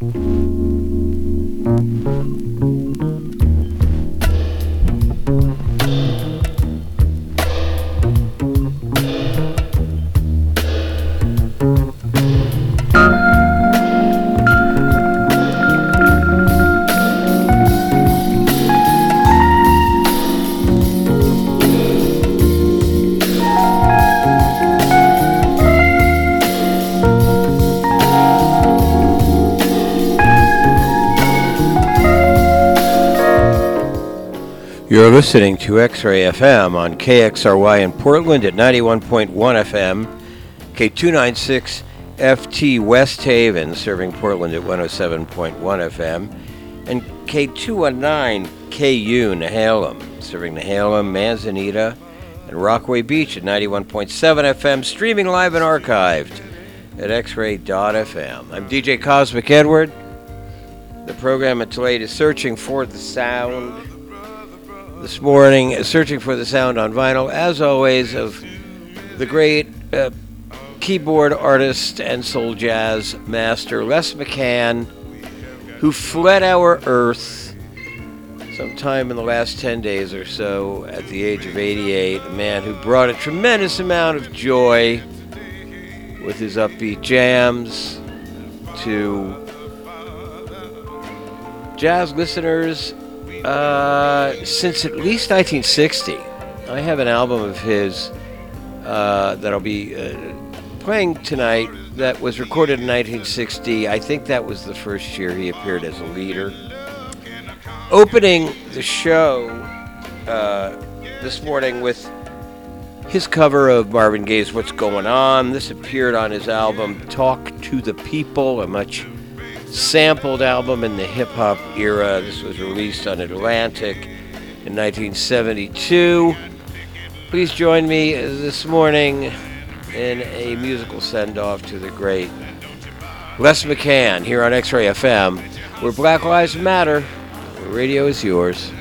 You're listening to X-Ray FM on KXRY in Portland at 91.1 FM, K296 FT West Haven serving Portland at 107.1 FM, and K219 KU Nehalem serving Nehalem, Manzanita, and Rockaway Beach at 91.7 FM, streaming live and archived at xray.fm. I'm DJ Cosmic Edward. The program at Tulate is searching for the sound this morning, searching for the sound on vinyl, as always, of the great uh, keyboard artist and soul jazz master Les McCann, who fled our earth sometime in the last 10 days or so at the age of 88. A man who brought a tremendous amount of joy with his upbeat jams to jazz listeners uh, since at least 1960. I have an album of his uh, that I'll be uh, playing tonight that was recorded in 1960. I think that was the first year he appeared as a leader. Opening the show uh, this morning with his cover of Marvin Gaye's What's Going On. This appeared on his album Talk to the People, a much sampled album in the hip hop era. This was released on Atlantic in 1972. Please join me this morning in a musical send off to the great Les McCann here on X Ray FM, where Black Lives Matter, radio is yours.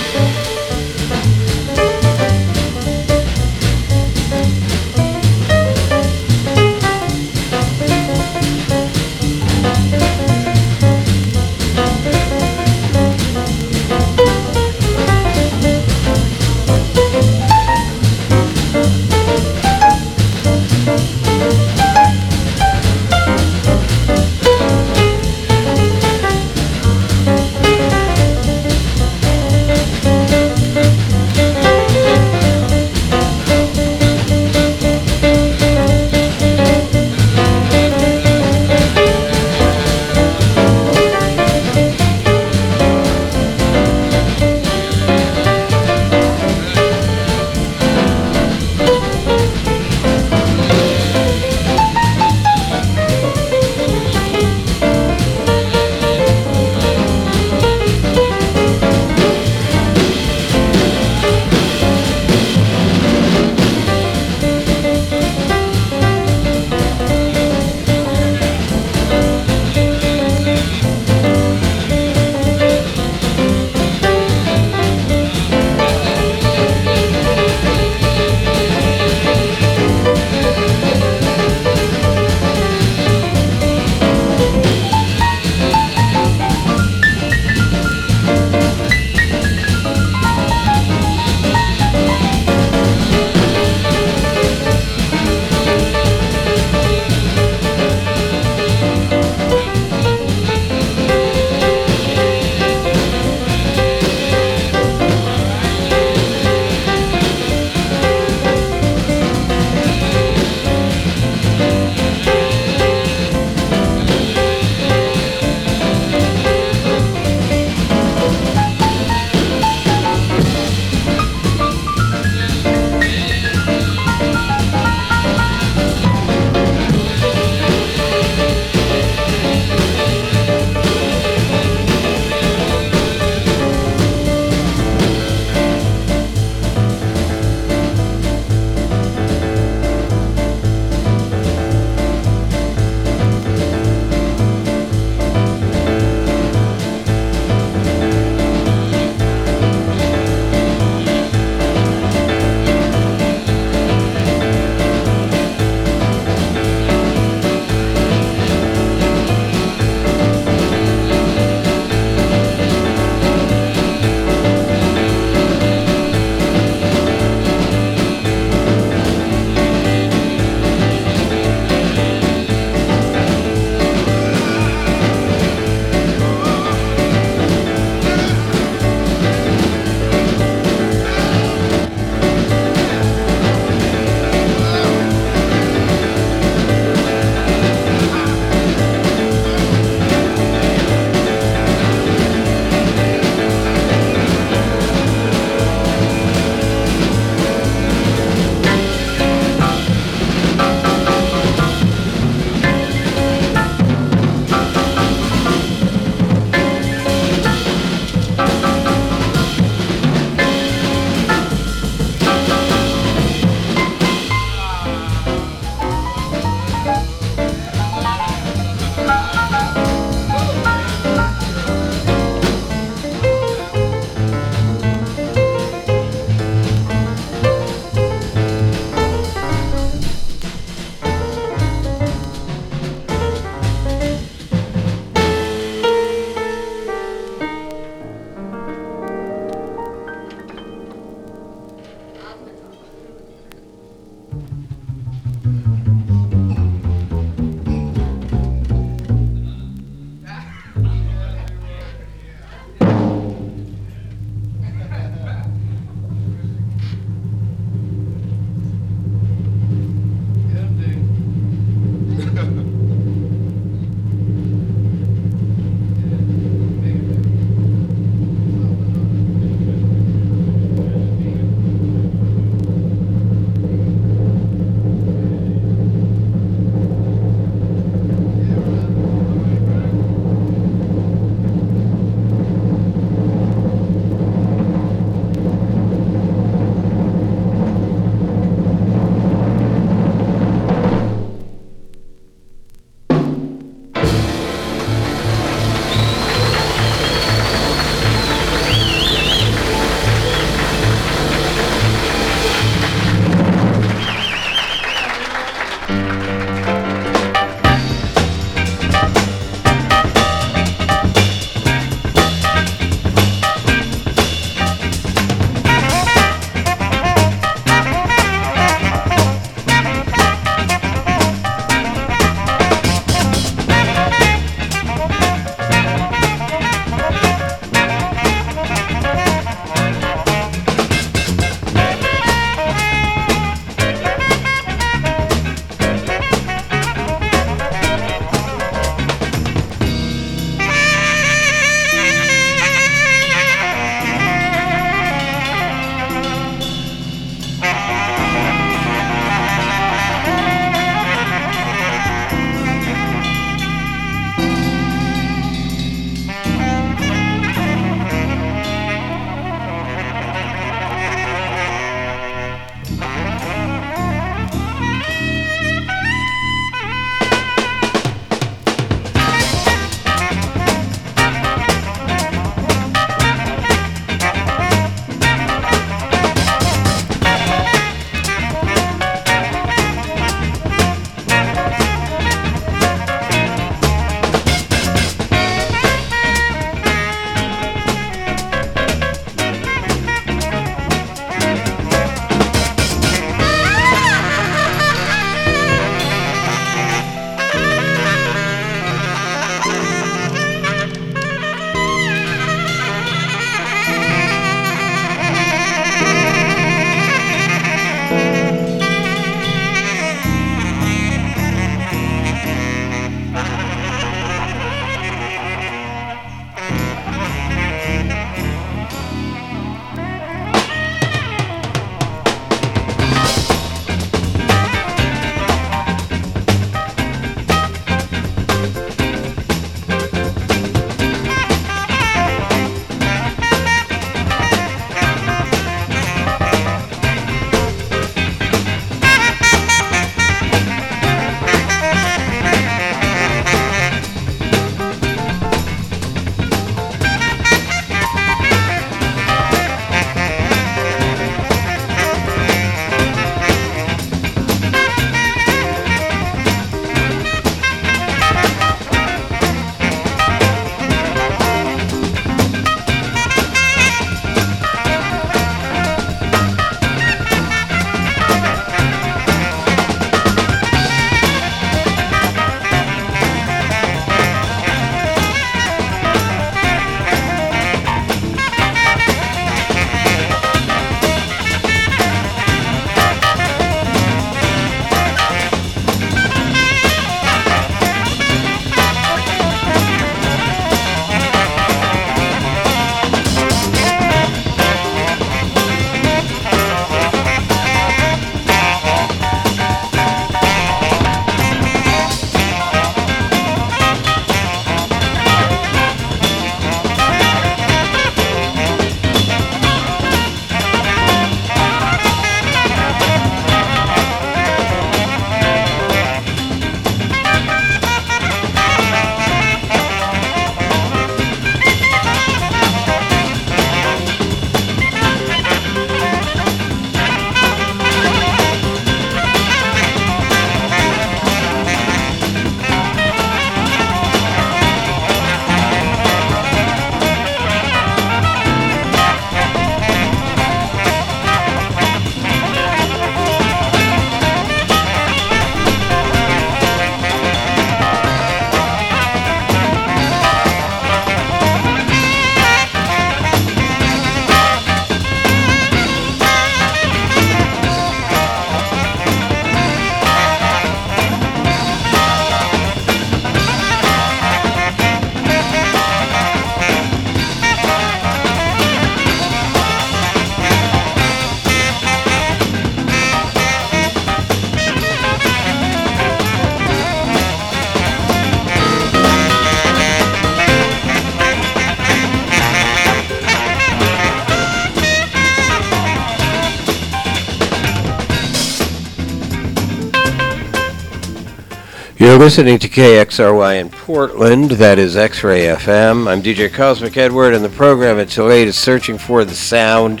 You're listening to KXRY in Portland. That is X Ray FM. I'm DJ Cosmic Edward, and the program at late is Searching for the Sound.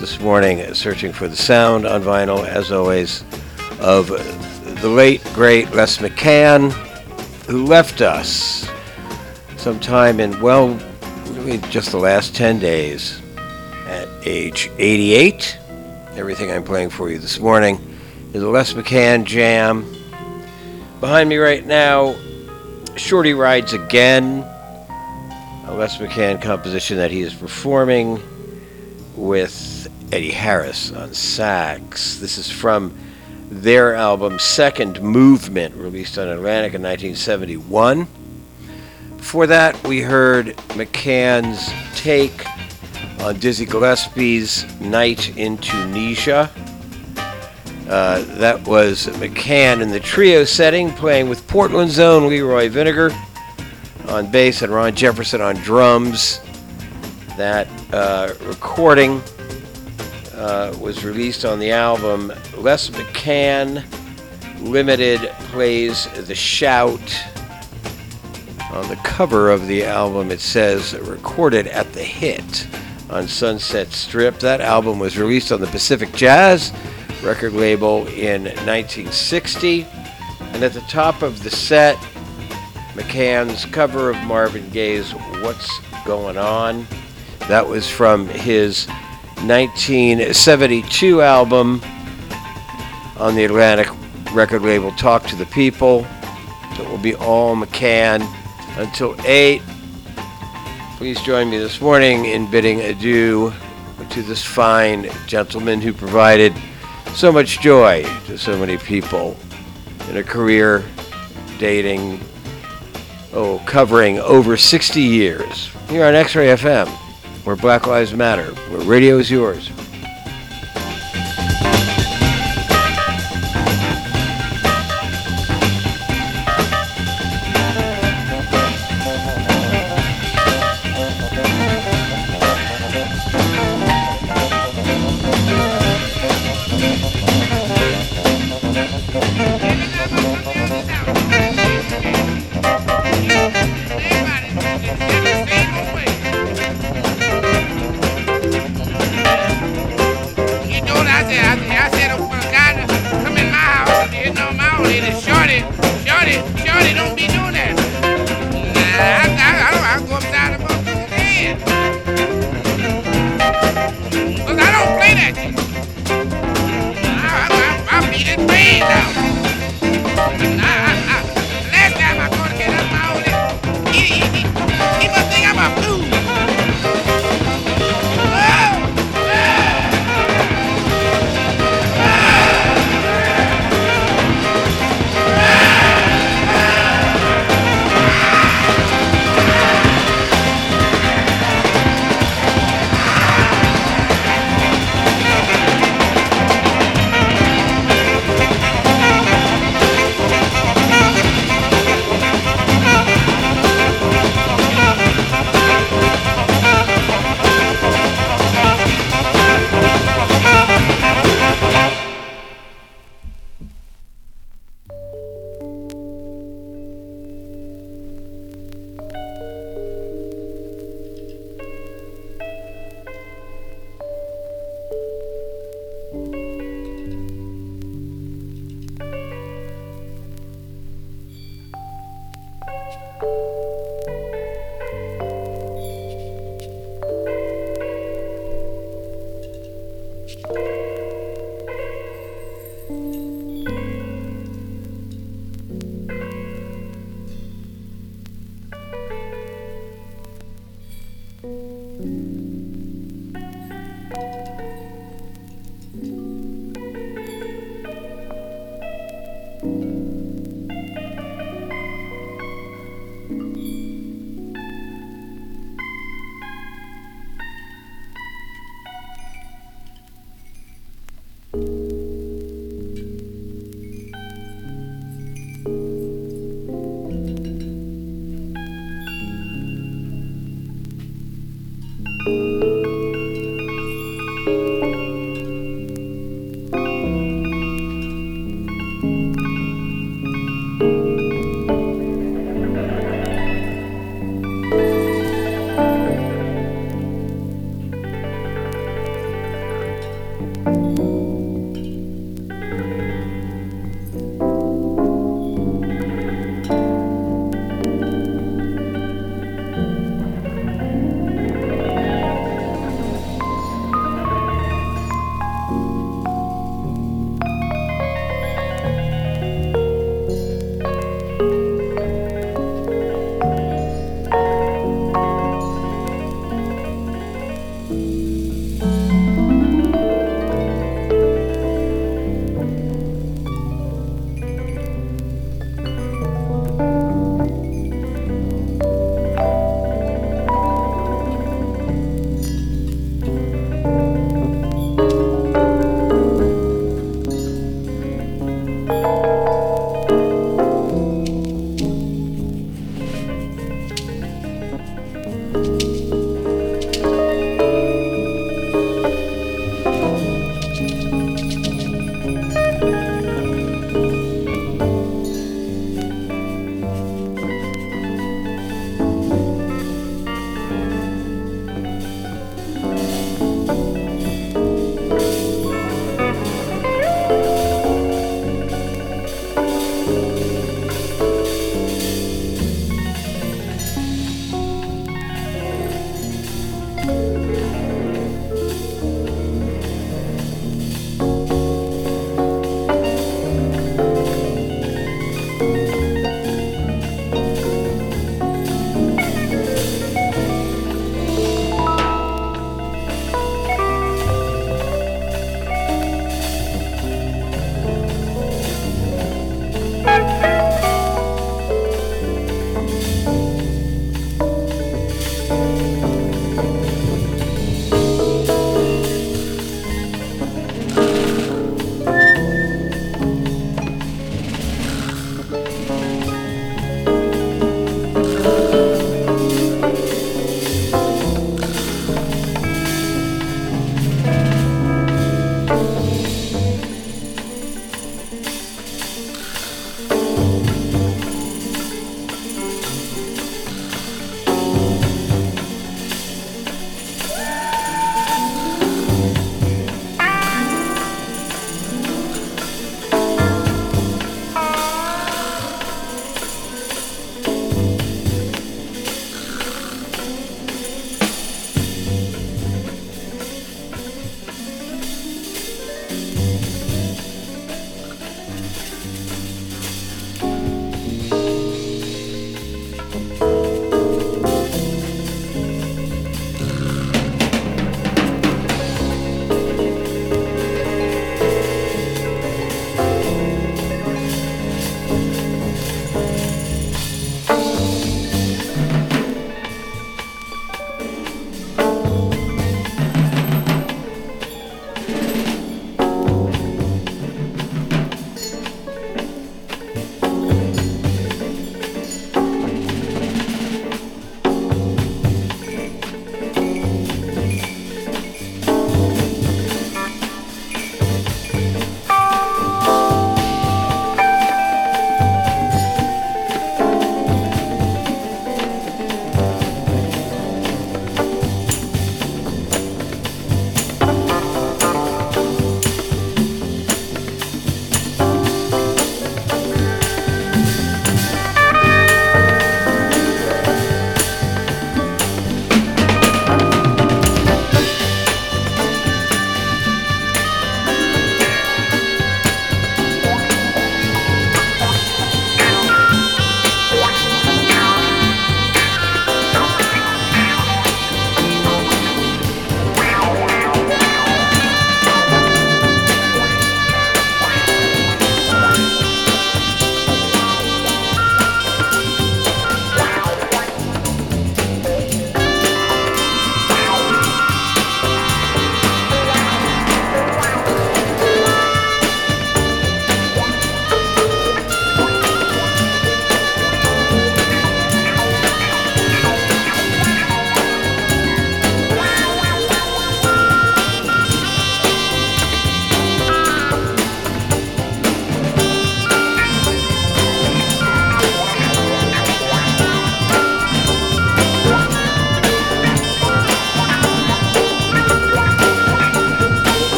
This morning, searching for the sound on vinyl, as always, of the late, great Les McCann, who left us sometime in, well, just the last 10 days at age 88. Everything I'm playing for you this morning is a Les McCann jam. Behind me right now, Shorty Rides Again, a Les McCann composition that he is performing with Eddie Harris on sax. This is from their album Second Movement, released on Atlantic in 1971. Before that, we heard McCann's take on Dizzy Gillespie's Night in Tunisia. Uh, that was McCann in the trio setting, playing with Portland's own Leroy Vinnegar on bass and Ron Jefferson on drums. That uh, recording uh, was released on the album Les McCann Limited Plays the Shout. On the cover of the album, it says recorded at the hit on Sunset Strip. That album was released on the Pacific Jazz record label in 1960. And at the top of the set, McCann's cover of Marvin Gaye's What's Going On. That was from his 1972 album on the Atlantic record label Talk to the People. So it will be all McCann until 8. Please join me this morning in bidding adieu to this fine gentleman who provided so much joy to so many people in a career dating, oh, covering over 60 years here on X Ray FM, where Black Lives Matter, where radio is yours.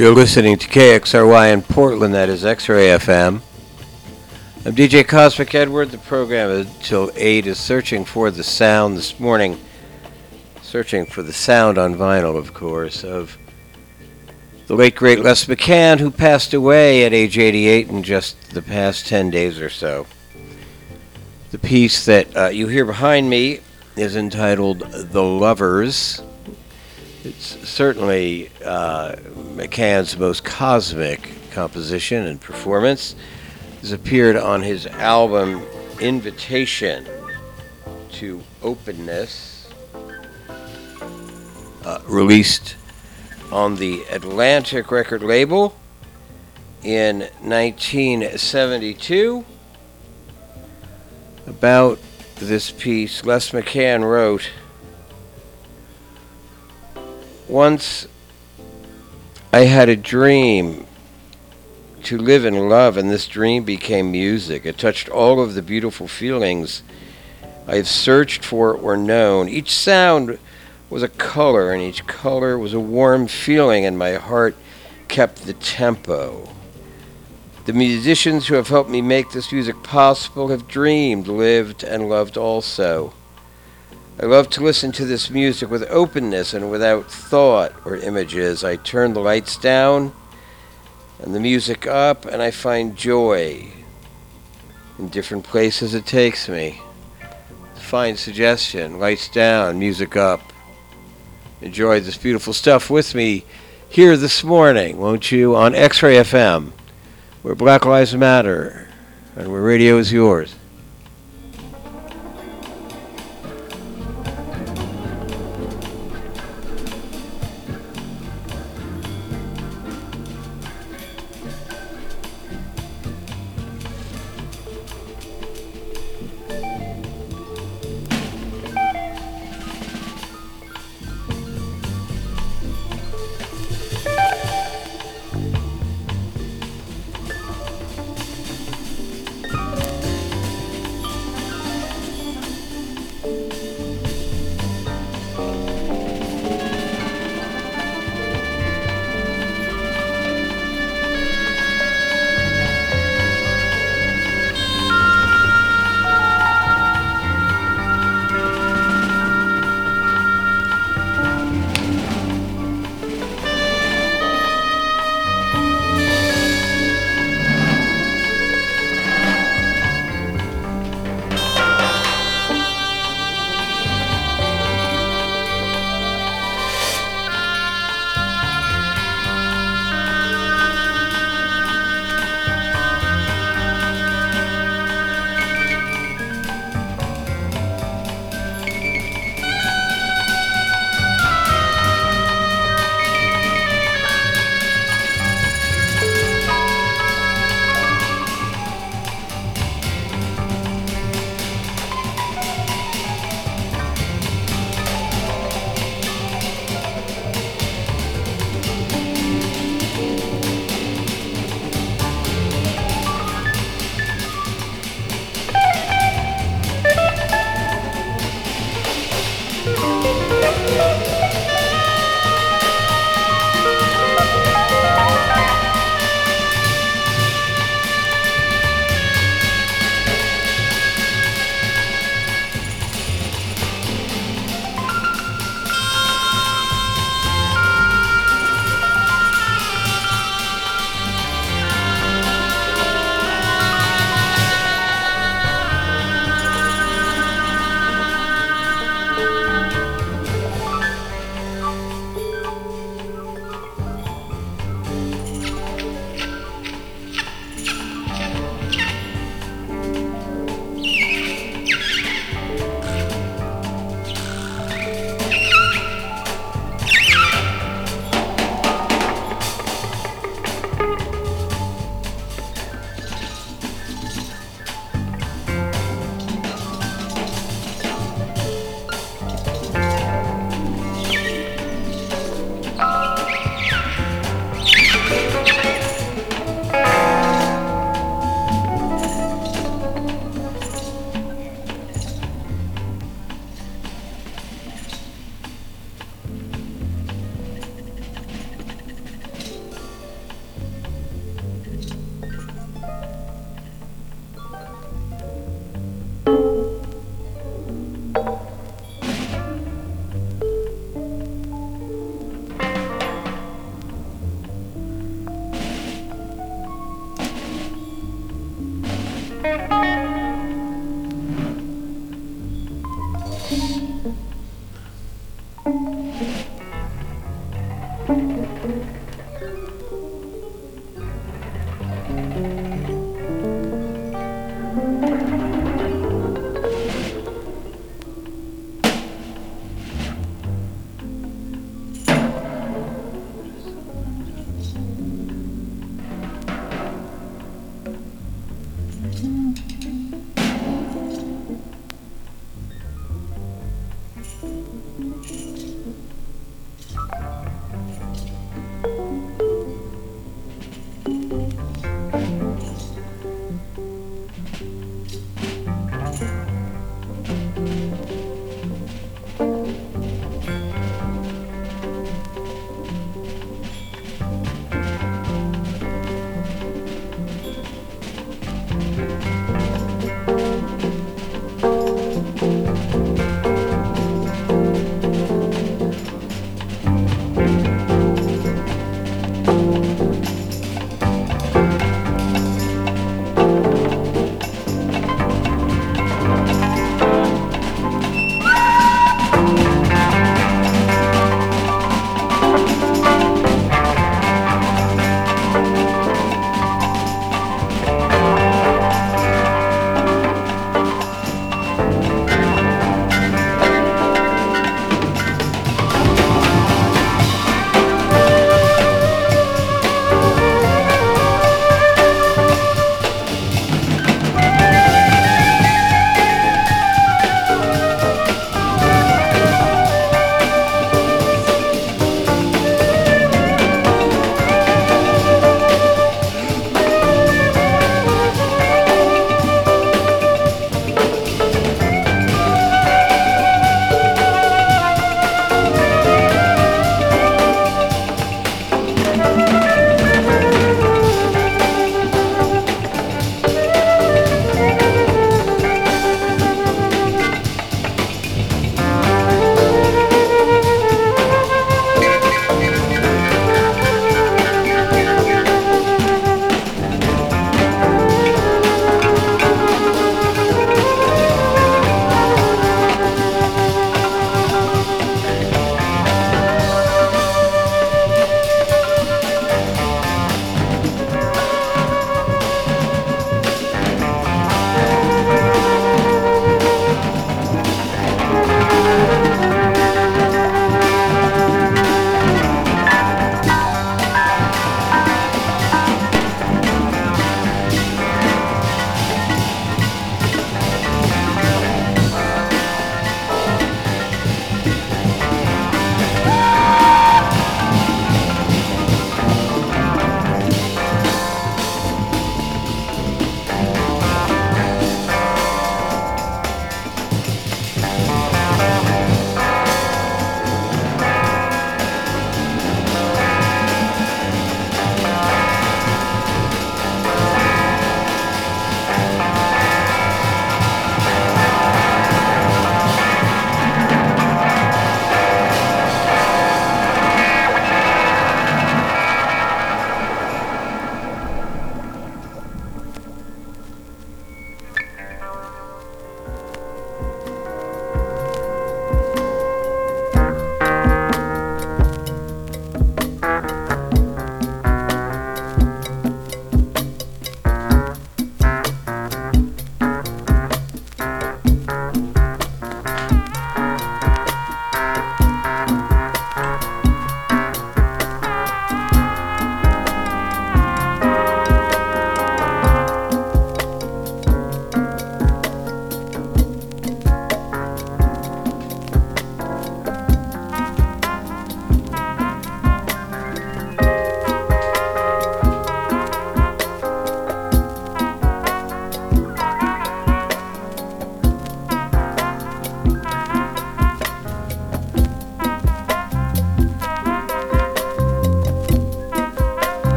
You're listening to KXRY in Portland, that is X Ray FM. I'm DJ Cosmic Edward. The program until 8 is searching for the sound this morning. Searching for the sound on vinyl, of course, of the late great Les McCann, who passed away at age 88 in just the past 10 days or so. The piece that uh, you hear behind me is entitled The Lovers. It's certainly uh, McCann's most cosmic composition and performance. Has appeared on his album Invitation to Openness, uh, released on the Atlantic record label in 1972. About this piece, Les McCann wrote Once I had a dream to live in love, and this dream became music. It touched all of the beautiful feelings I have searched for or known. Each sound was a color, and each color was a warm feeling, and my heart kept the tempo. The musicians who have helped me make this music possible have dreamed, lived, and loved also. I love to listen to this music with openness and without thought or images. I turn the lights down and the music up, and I find joy in different places it takes me. Fine suggestion. Lights down, music up. Enjoy this beautiful stuff with me here this morning, won't you, on X Ray FM, where Black Lives Matter and where radio is yours.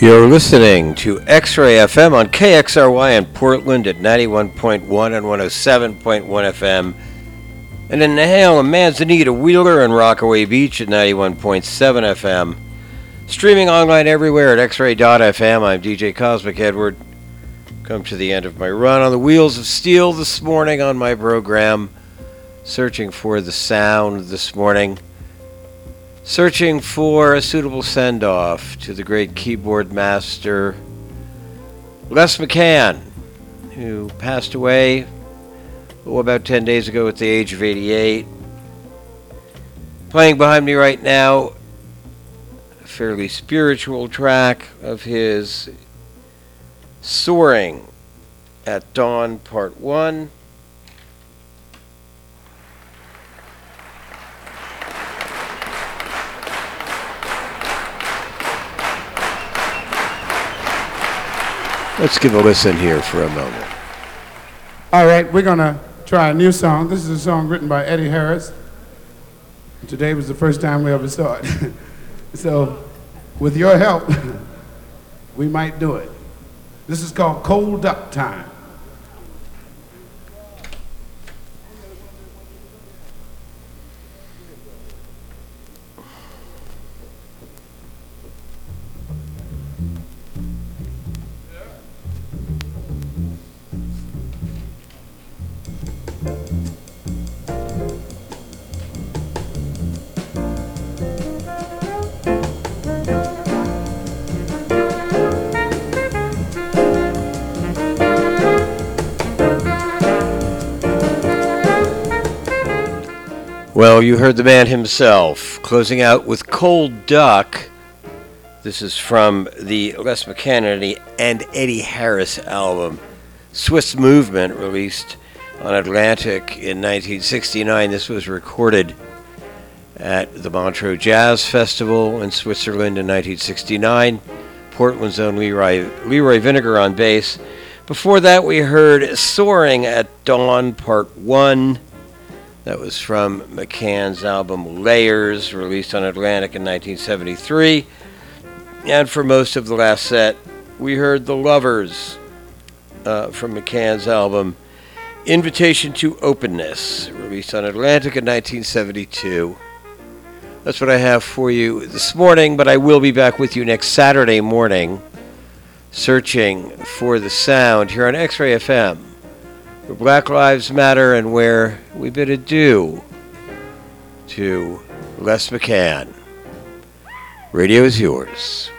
You're listening to X-Ray FM on KXRY in Portland at 91.1 and 107.1 FM, and in and Manzanita, Wheeler, and Rockaway Beach at 91.7 FM. Streaming online everywhere at xray.fm. I'm DJ Cosmic Edward. Come to the end of my run on the wheels of steel this morning on my program. Searching for the sound this morning. Searching for a suitable send off to the great keyboard master Les McCann, who passed away oh, about 10 days ago at the age of 88. Playing behind me right now, a fairly spiritual track of his Soaring at Dawn, Part 1. Let's give a listen here for a moment. All right, we're going to try a new song. This is a song written by Eddie Harris. Today was the first time we ever saw it. so, with your help, we might do it. This is called Cold Duck Time. Well, you heard the man himself closing out with Cold Duck. This is from the Les McCann and Eddie Harris album, Swiss Movement, released on Atlantic in 1969. This was recorded at the Montreux Jazz Festival in Switzerland in 1969. Portland's own Leroy, Leroy Vinnegar on bass. Before that, we heard Soaring at Dawn, Part 1. That was from McCann's album Layers, released on Atlantic in 1973. And for most of the last set, we heard The Lovers uh, from McCann's album Invitation to Openness, released on Atlantic in 1972. That's what I have for you this morning, but I will be back with you next Saturday morning, searching for the sound here on X Ray FM for Black Lives Matter and where we bid adieu to Les McCann. Radio is yours.